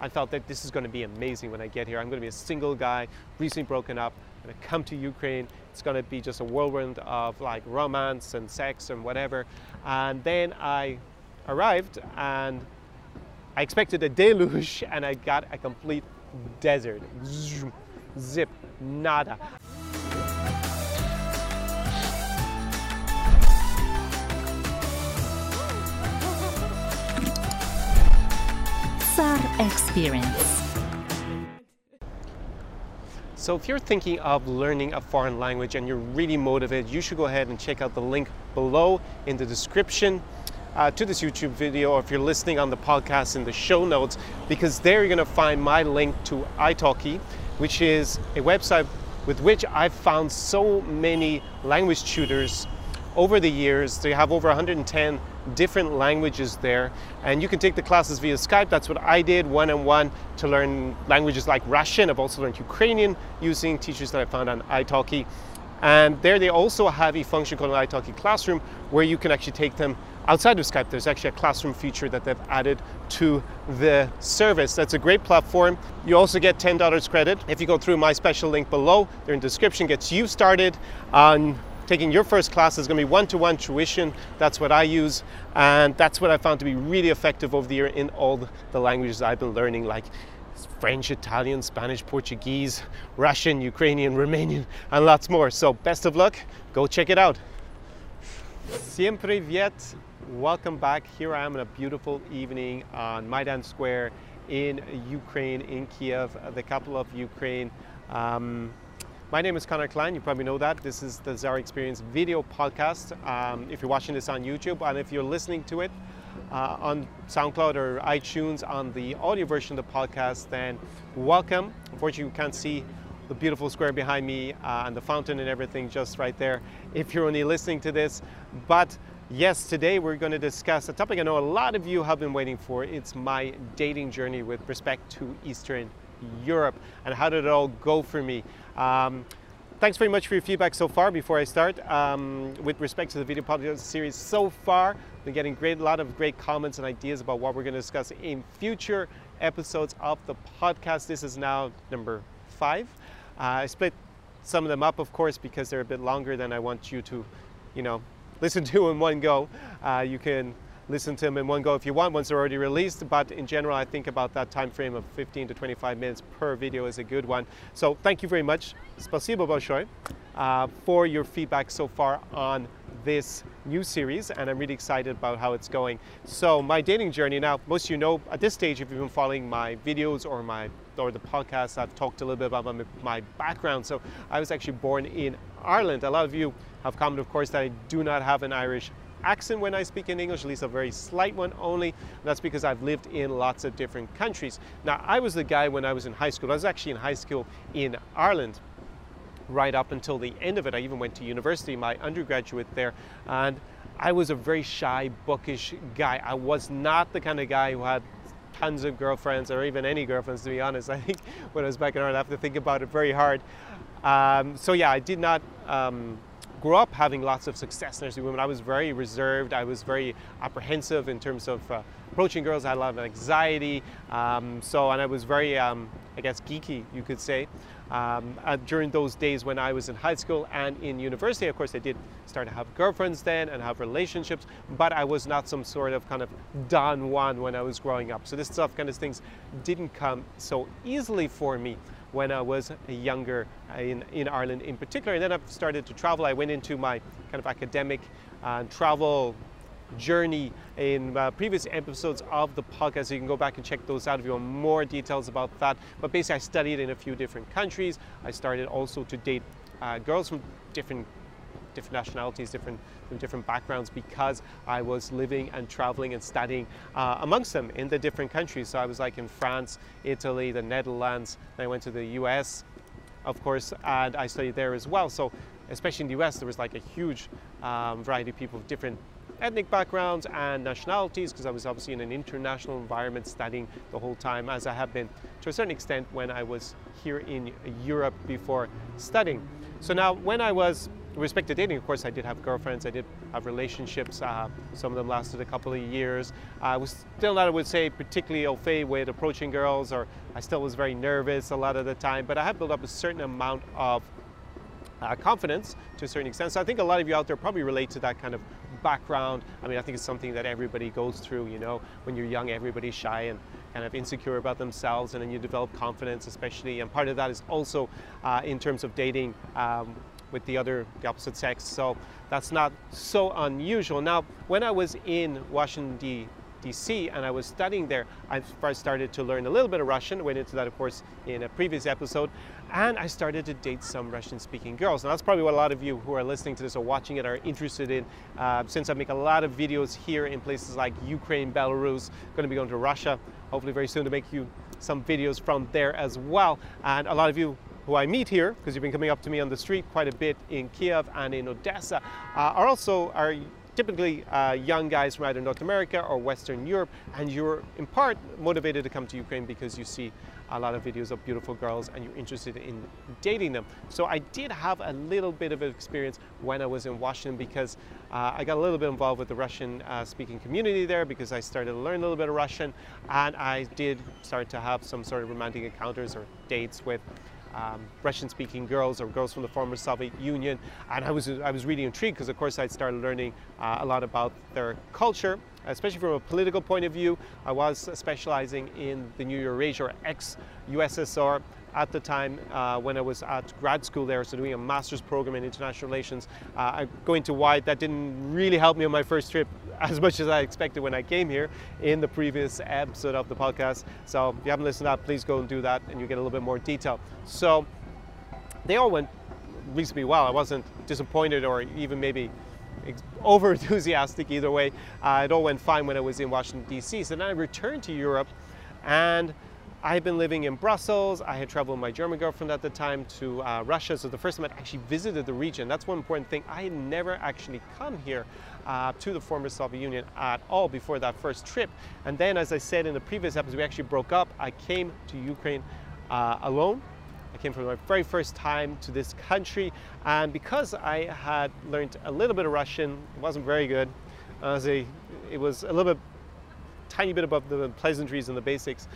I felt that this is going to be amazing when I get here. I'm going to be a single guy, recently broken up. Going to come to Ukraine. It's going to be just a whirlwind of like romance and sex and whatever. And then I arrived and I expected a deluge and I got a complete desert. Zip, nada. Czar Experience. So if you're thinking of learning a foreign language and you're really motivated, you should go ahead and check out the link below in the description uh, to this YouTube video, or if you're listening on the podcast in the show notes, because there you're going to find my link to italki, which is a website with which I've found so many language tutors over the years. They have over 110 different languages there, and you can take the classes via Skype. That's what I did one on one to learn languages like Russian. I've also learned Ukrainian using teachers that I found on italki. And there they also have a function called an italki Classroom where you can actually take them outside of Skype. There's actually a classroom feature that they've added to the service. That's a great platform. You also get $10 credit if you go through my special link below. There in the description gets you started on taking your first class is going to be one-to-one tuition. That's what I use, and that's what I found to be really effective over the year in all the languages I've been learning, like French, Italian, Spanish, Portuguese, Russian, Ukrainian, Romanian, and lots more. So best of luck. Go check it out. Siempre Viet. Welcome back. Here I am on a beautiful evening on Maidan Square in Ukraine, in Kiev, the capital of Ukraine. Um, my name is Connor Clyne. You probably know that. This is the Zara Experience video podcast. Um, if you're watching this on YouTube and if you're listening to it uh, on SoundCloud or iTunes on the audio version of the podcast, then welcome. Unfortunately, you can't see the beautiful square behind me uh, and the fountain and everything just right there if you're only listening to this. But yes, today we're going to discuss a topic I know a lot of you have been waiting for. It's my dating journey with respect to Eastern Europe and how did it all go for me. Um, thanks very much for your feedback so far. Before I start, um, with respect to the video podcast series so far, I've been getting a lot of great comments and ideas about what we're going to discuss in future episodes of the podcast. This is now number five. Uh, I split some of them up, of course, because they're a bit longer than I want you to, you know, listen to in one go. Uh, you can listen to them in one go if you want once they're already released but in general I think about that time frame of 15 to 25 minutes per video is a good one so thank you very much спасибо большое uh, for your feedback so far on this new series and I'm really excited about how it's going. So my dating journey now, most of you know at this stage if you've been following my videos or my or the podcast, I've talked a little bit about my, my background. So I was actually born in Ireland. A lot of you have commented of course that I do not have an Irish accent when I speak in English, at least a very slight one only. That's because I've lived in lots of different countries. Now, I was the guy when I was in high school. I was actually in high school in Ireland right up until the end of it. I even went to university, my undergraduate there, and I was a very shy, bookish guy. I was not the kind of guy who had tons of girlfriends or even any girlfriends, to be honest. I think when I was back in Ireland, I have to think about it very hard. Um, so yeah, I did not um, grew up having lots of success nursing women. I was very reserved. I was very apprehensive in terms of uh, approaching girls. I had a lot of anxiety. Um, so, and I was very, um, I guess, geeky, you could say. Um, uh, during those days when I was in high school and in university, of course, I did start to have girlfriends then and have relationships, but I was not some sort of kind of Don Juan when I was growing up. So this stuff, kind of things, didn't come so easily for me when I was younger in, in Ireland in particular. And then I've started to travel. I went into my kind of academic uh, travel journey in uh, previous episodes of the podcast. So you can go back and check those out if you want more details about that. But basically, I studied in a few different countries. I started also to date uh, girls from different different nationalities, different from different backgrounds because I was living and traveling and studying uh, amongst them in the different countries. So I was like in France, Italy, the Netherlands. Then I went to the US, of course, and I studied there as well. So especially in the US, there was like a huge um, variety of people of different ethnic backgrounds and nationalities because I was obviously in an international environment studying the whole time as I have been to a certain extent when I was here in Europe before studying. So now when I was with respect to dating, of course, I did have girlfriends. I did have relationships. Uh, some of them lasted a couple of years. I was still not, I would say, particularly au fait with approaching girls, or I still was very nervous a lot of the time. But I had built up a certain amount of uh, confidence to a certain extent. So I think a lot of you out there probably relate to that kind of background. I mean, I think it's something that everybody goes through. You know, when you're young, everybody's shy and kind of insecure about themselves, and then you develop confidence, especially. And part of that is also uh, in terms of dating. Um, with the other the opposite sex so that's not so unusual now when i was in washington DC and I was studying there, I first started to learn a little bit of Russian. Went into that, of course, in a previous episode. And I started to date some Russian speaking girls. And that's probably what a lot of you who are listening to this or watching it are interested in. Uh, since I make a lot of videos here in places like Ukraine, Belarus, going to be going to Russia, hopefully very soon to make you some videos from there as well. And a lot of you who I meet here, because you've been coming up to me on the street quite a bit in Kiev and in Odessa, uh, are also are typically uh, young guys from either North America or Western Europe, and you're in part motivated to come to Ukraine because you see a lot of videos of beautiful girls and you're interested in dating them. So I did have a little bit of experience when I was in Washington because uh, I got a little bit involved with the Russian uh, speaking community there because I started to learn a little bit of Russian and I did start to have some sort of romantic encounters or dates with um, Russian-speaking girls or girls from the former Soviet Union, and I was I was really intrigued because of course I'd started learning uh, a lot about their culture, especially from a political point of view. I was specializing in the new Eurasia ex-USSR at the time uh, when I was at grad school there, so doing a master's program in international relations. Uh, going to why that didn't really help me on my first trip as much as I expected when I came here in the previous episode of the podcast. So if you haven't listened to that, please go and do that and you get a little bit more detail. So they all went reasonably well. I wasn't disappointed or even maybe over enthusiastic either way. Uh, it all went fine when I was in Washington, D.C. So then I returned to Europe and I had been living in Brussels. I had traveled with my German girlfriend at the time to uh, Russia. So the first time I actually visited the region. That's one important thing. I had never actually come here uh, to the former Soviet Union at all before that first trip. And then, as I said in the previous episode, we actually broke up. I came to Ukraine uh, alone. I came for my very first time to this country. And because I had learned a little bit of Russian, it wasn't very good. It was a little bit, tiny bit above the pleasantries and the basics.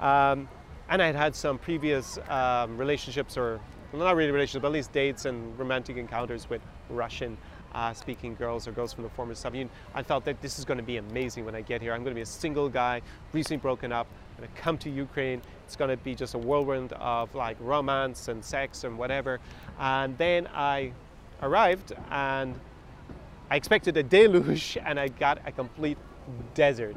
Um, and I had had some previous um, relationships, or well, not really relationships, but at least dates and romantic encounters with Russian uh, speaking girls or girls from the former Soviet Union. I felt that this is going to be amazing when I get here. I'm going to be a single guy, recently broken up, I'm going to come to Ukraine. It's going to be just a whirlwind of like romance and sex and whatever. And then I arrived and I expected a deluge and I got a complete desert.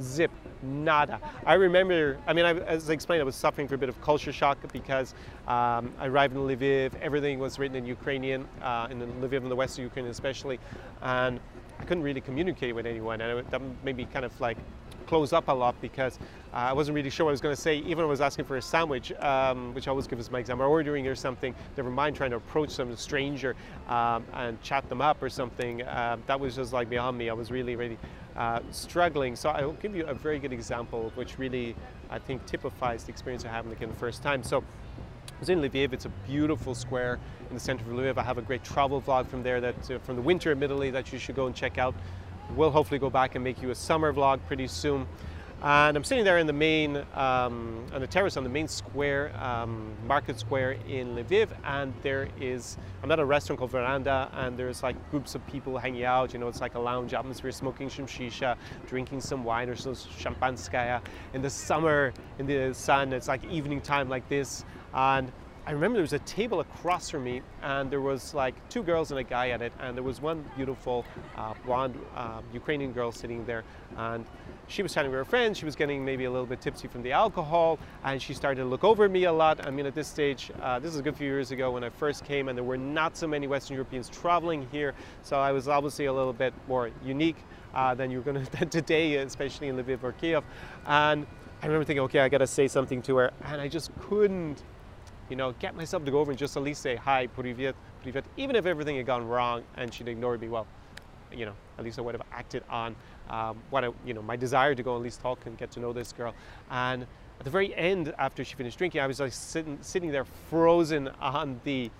Zip nada. I remember, I mean, I, as I explained, I was suffering for a bit of culture shock because um, I arrived in Lviv, everything was written in Ukrainian, uh, in Lviv in the western Ukraine especially, and I couldn't really communicate with anyone, and it, that made me kind of like close up a lot because uh, I wasn't really sure what I was going to say. Even I was asking for a sandwich, um, which I always give as my example, or ordering or something, never mind trying to approach some stranger um, and chat them up or something. Uh, that was just like beyond me. I was really, really uh, struggling. So I will give you a very good example, which really I think typifies the experience I had in the first time. So I was in Lviv. It's a beautiful square in the center of Lviv. I have a great travel vlog from there, that uh, from the winter in Italy, that you should go and check out. We'll hopefully go back and make you a summer vlog pretty soon. And I'm sitting there in the main, um, on the terrace on the main square, um, market square in Lviv, and there is, I'm at a restaurant called Veranda, and there's like groups of people hanging out, you know, it's like a lounge atmosphere, smoking some shisha, drinking some wine or some champanskaya. In the summer, in the sun, it's like evening time like this, and I remember there was a table across from me, and there was like two girls and a guy at it, and there was one beautiful uh, blonde uh, Ukrainian girl sitting there, and she was chatting with her friends. She was getting maybe a little bit tipsy from the alcohol, and she started to look over me a lot. I mean, at this stage, uh, this is a good few years ago when I first came, and there were not so many Western Europeans traveling here, so I was obviously a little bit more unique uh, than you're going to today, especially in Lviv or Kiev. And I remember thinking, okay, I got to say something to her, and I just couldn't, you know, get myself to go over and just at least say hi, privyet, privyet, even if everything had gone wrong and she'd ignored me. Well, you know, at least I would have acted on um, what I, you know, my desire to go at least talk and get to know this girl. And at the very end, after she finished drinking, I was like sitting, sitting there frozen on the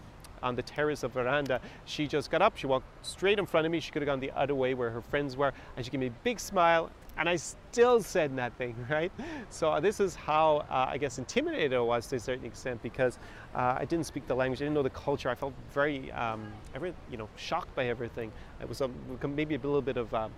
on the terrace of veranda. She just got up, she walked straight in front of me. She could have gone the other way where her friends were, and she gave me a big smile. And I still said nothing, right? So this is how uh, I guess intimidated I was to a certain extent because uh, I didn't speak the language, I didn't know the culture. I felt very, um, every, you know, shocked by everything. It was a, maybe a little bit of. Uh,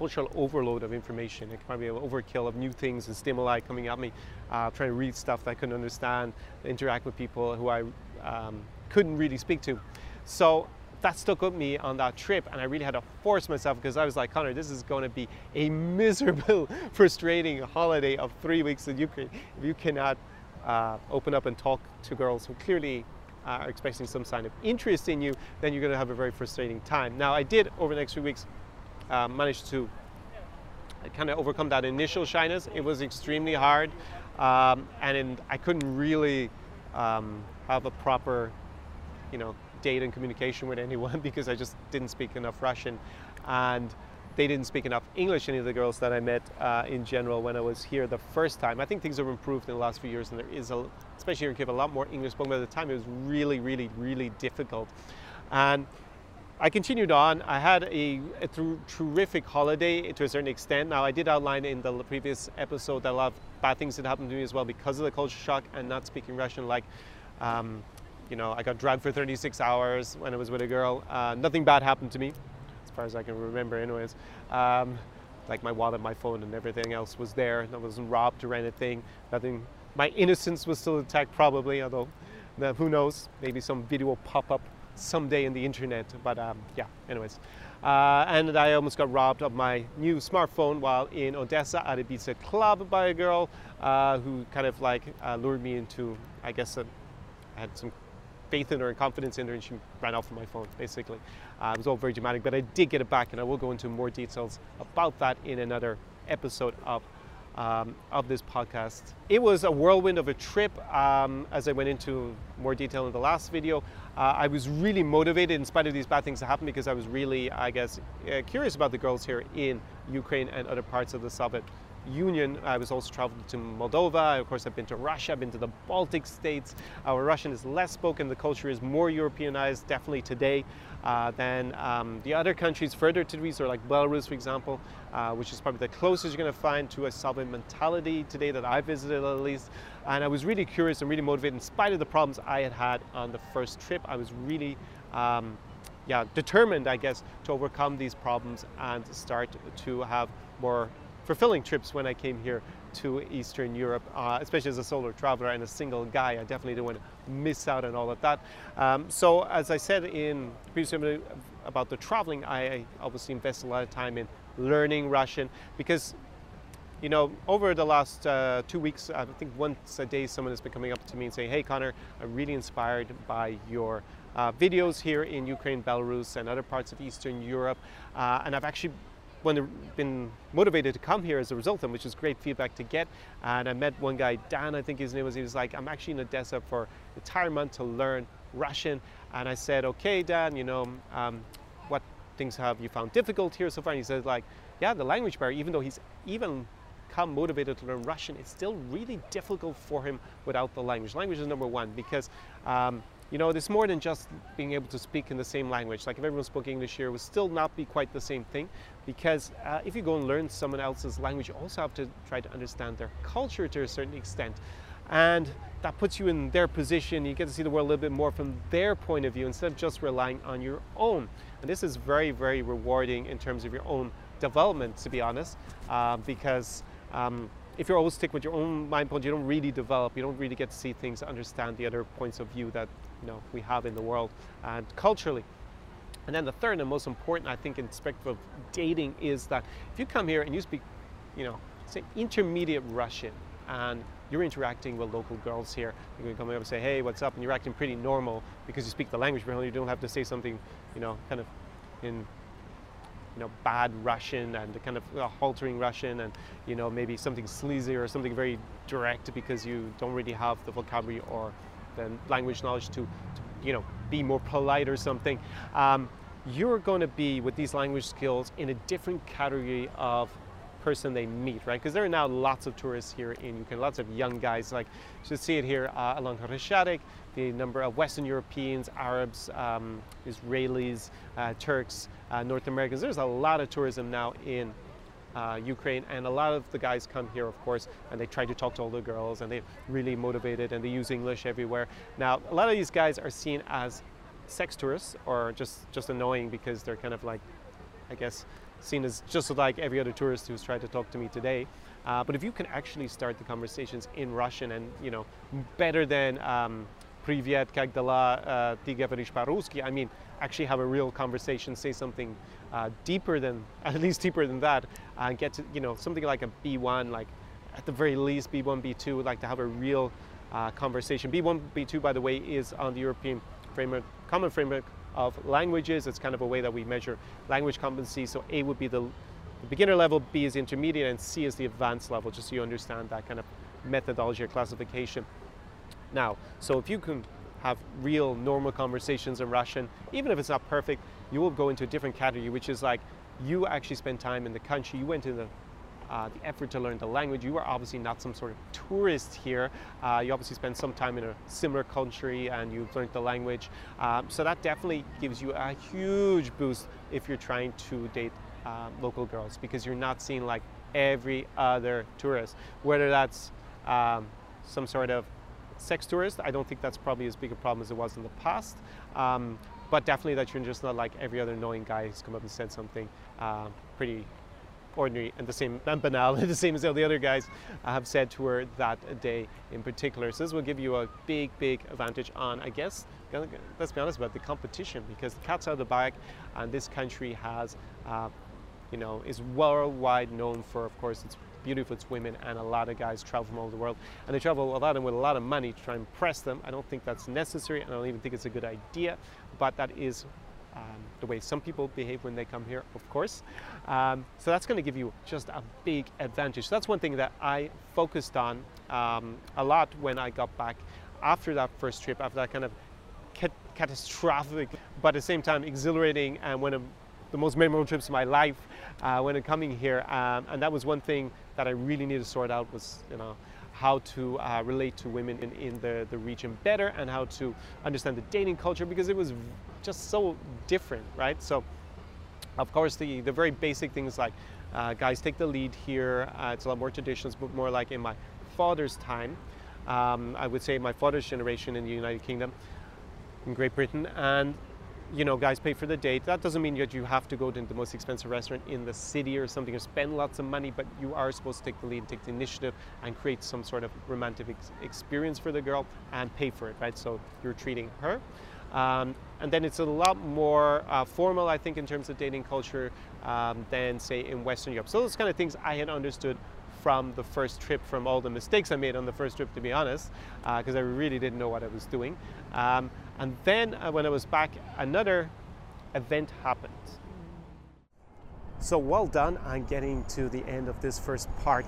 cultural overload of information. It can be an overkill of new things and stimuli coming at me, uh, trying to read stuff that I couldn't understand, interact with people who I um, couldn't really speak to. So that stuck with me on that trip and I really had to force myself because I was like, Connor, this is going to be a miserable, frustrating holiday of three weeks in Ukraine if you cannot uh, open up and talk to girls who clearly are expressing some sign of interest in you, then you're going to have a very frustrating time. Now, I did over the next few weeks uh, managed to kind of overcome that initial shyness. It was extremely hard, um, and in, I couldn't really um, have a proper, you know, date and communication with anyone because I just didn't speak enough Russian, and they didn't speak enough English. Any of the girls that I met uh, in general when I was here the first time. I think things have improved in the last few years, and there is a, especially here in Kiev, a lot more English spoken. But at the time, it was really, really, really difficult, and I continued on. I had a, a terrific holiday to a certain extent. Now, I did outline in the previous episode that a lot of bad things had happened to me as well because of the culture shock and not speaking Russian. Like, um, you know, I got drugged for 36 hours when I was with a girl. Uh, nothing bad happened to me, as far as I can remember, anyways. Um, like my wallet, my phone, and everything else was there. I wasn't robbed or anything. Nothing. My innocence was still intact, probably, although who knows? Maybe some video will pop up someday in the internet. But um, yeah, anyways. Uh, and I almost got robbed of my new smartphone while in Odessa at a pizza club by a girl uh, who kind of like uh, lured me into, I guess, uh, I had some faith in her and confidence in her, and she ran off with my phone, basically. Uh, it was all very dramatic, but I did get it back, and I will go into more details about that in another episode of um, of this podcast. It was a whirlwind of a trip. Um, as I went into more detail in the last video, uh, I was really motivated in spite of these bad things that happened because I was really, I guess, uh, curious about the girls here in Ukraine and other parts of the Soviet Union. I was also traveled to Moldova. Of course, I've been to Russia. I've been to the Baltic states. Our Russian is less spoken. The culture is more Europeanized, definitely today, uh, than um, the other countries further to the east, or like Belarus, for example, uh, which is probably the closest you're going to find to a Soviet mentality today that I visited at least. And I was really curious and really motivated, in spite of the problems I had had on the first trip. I was really um, yeah, determined, I guess, to overcome these problems and start to have more fulfilling trips when I came here to Eastern Europe, uh, especially as a solo traveler and a single guy. I definitely didn't want to miss out on all of that. Um, so, as I said in previous about the traveling, I obviously invest a lot of time in learning Russian because you know, over the last uh, two weeks, I think once a day someone has been coming up to me and saying, hey, Connor, I'm really inspired by your uh, videos here in Ukraine, Belarus, and other parts of Eastern Europe. Uh, and I've actually been motivated to come here as a result of them, which is great feedback to get. And I met one guy, Dan, I think his name was, he was like, I'm actually in Odessa for the entire month to learn Russian. And I said, okay, Dan, you know, um, what things have you found difficult here so far? And he said, like, yeah, the language barrier, even though he's even come motivated to learn Russian, it's still really difficult for him without the language. Language is number one because um, you know, there's more than just being able to speak in the same language. Like if everyone spoke English here, it would still not be quite the same thing because uh, if you go and learn someone else's language, you also have to try to understand their culture to a certain extent. And that puts you in their position. You get to see the world a little bit more from their point of view instead of just relying on your own. And this is very, very rewarding in terms of your own development, to be honest, uh, because um, if you're always stick with your own mind point, you don't really develop. You don't really get to see things, understand the other points of view that you know we have in the world and culturally. And then the third and most important, I think, in respect of dating is that if you come here and you speak, you know, say intermediate Russian, and you're interacting with local girls here, you're going to come up and say, hey, what's up? And you're acting pretty normal because you speak the language, but you don't have to say something, you know, kind of in you know, bad Russian and kind of uh, haltering Russian and, you know, maybe something sleazy or something very direct because you don't really have the vocabulary or the language knowledge to, to you know, be more polite or something. Um, you're going to be with these language skills in a different category of person they meet, right? Because there are now lots of tourists here in Ukraine, lots of young guys. Like you see it here uh, along Khreshchatyk, the number of Western Europeans, Arabs, um, Israelis, uh, Turks, uh, North Americans. There's a lot of tourism now in uh, Ukraine, and a lot of the guys come here, of course, and they try to talk to all the girls, and they're really motivated, and they use English everywhere. Now, a lot of these guys are seen as sex tourists, or just just annoying because they're kind of like, I guess, seen as just like every other tourist who's tried to talk to me today. Uh, but if you can actually start the conversations in Russian, and you know, better than um, Привет, как дела, ты говоришь по-русски, I mean, actually have a real conversation, say something uh, deeper than, at least deeper than that, and get to, you know, something like a B1, like at the very least B1, B2, would like to have a real uh, conversation. B1, B2, by the way, is on the European framework, common framework of languages. It's kind of a way that we measure language competency. So A would be the, the beginner level, B is intermediate, and C is the advanced level, just so you understand that kind of methodology or classification. Now, so if you can have real normal conversations in Russian, even if it's not perfect, you will go into a different category, which is like you actually spend time in the country, you went to the uh, the effort to learn the language. You are obviously not some sort of tourist here. Uh, you obviously spend some time in a similar country and you've learned the language. Um, so that definitely gives you a huge boost if you're trying to date uh, local girls because you're not seeing like every other tourist, whether that's um, some sort of sex tourist. I don't think that's probably as big a problem as it was in the past. Um, but definitely that you're just not like every other annoying guy who's come up and said something uh, pretty ordinary and the same and banal, the same as all the other guys have said to her that day in particular. So this will give you a big, big advantage on, I guess, let's be honest about the competition because the cat's out of the bag, and this country has, uh, you know, is worldwide known for, of course, its beautiful its women, and a lot of guys travel from all over the world, and they travel a lot and with a lot of money to try and impress them. I don't think that's necessary, and I don't even think it's a good idea, but that is um, the way some people behave when they come here, of course. Um, so that's going to give you just a big advantage. So that's one thing that I focused on um, a lot when I got back after that first trip, after that kind of cat- catastrophic, but at the same time exhilarating and one of the most memorable trips of my life uh, when I'm coming here. Um, and that was one thing that I really needed to sort out was, you know, how to uh, relate to women in, in the, the region better and how to understand the dating culture because it was just so different, right? So, of course, the, the very basic things like uh, guys take the lead here. Uh, it's a lot more traditions, but more like in my father's time. Um, I would say my father's generation in the United Kingdom, in Great Britain, and you know, guys pay for the date. That doesn't mean that you have to go to the most expensive restaurant in the city or something or spend lots of money, but you are supposed to take the lead, take the initiative, and create some sort of romantic ex- experience for the girl and pay for it, right? So you're treating her. Um, and then it's a lot more uh, formal, I think, in terms of dating culture um, than, say, in Western Europe. So those kind of things I had understood from the first trip, from all the mistakes I made on the first trip, to be honest, because uh, I really didn't know what I was doing. Um, and then uh, when I was back, another event happened. So well done on getting to the end of this first part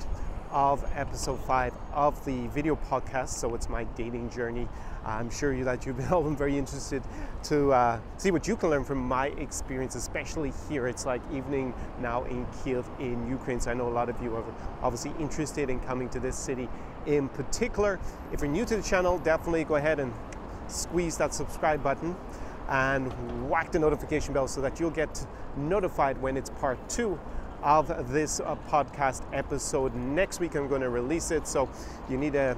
of episode five of the video podcast. So it's my dating journey. I'm sure that you've been all very interested to uh, see what you can learn from my experience, especially here. It's like evening now in Kiev in Ukraine. So I know a lot of you are obviously interested in coming to this city in particular. If you're new to the channel, definitely go ahead and squeeze that subscribe button and whack the notification bell so that you'll get notified when it's part two of this uh, podcast episode. Next week, I'm going to release it, so you need to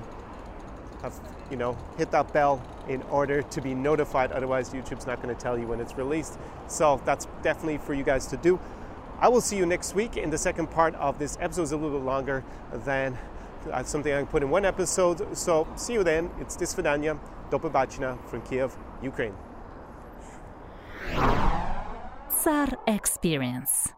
have, you know, hit that bell in order to be notified. Otherwise, YouTube's not going to tell you when it's released. So that's definitely for you guys to do. I will see you next week in the second part of this episode. It's a little bit longer than uh, something I can put in one episode. So see you then. It's Disvidanya, Dobabachina from Kiev, Ukraine. Czar Experience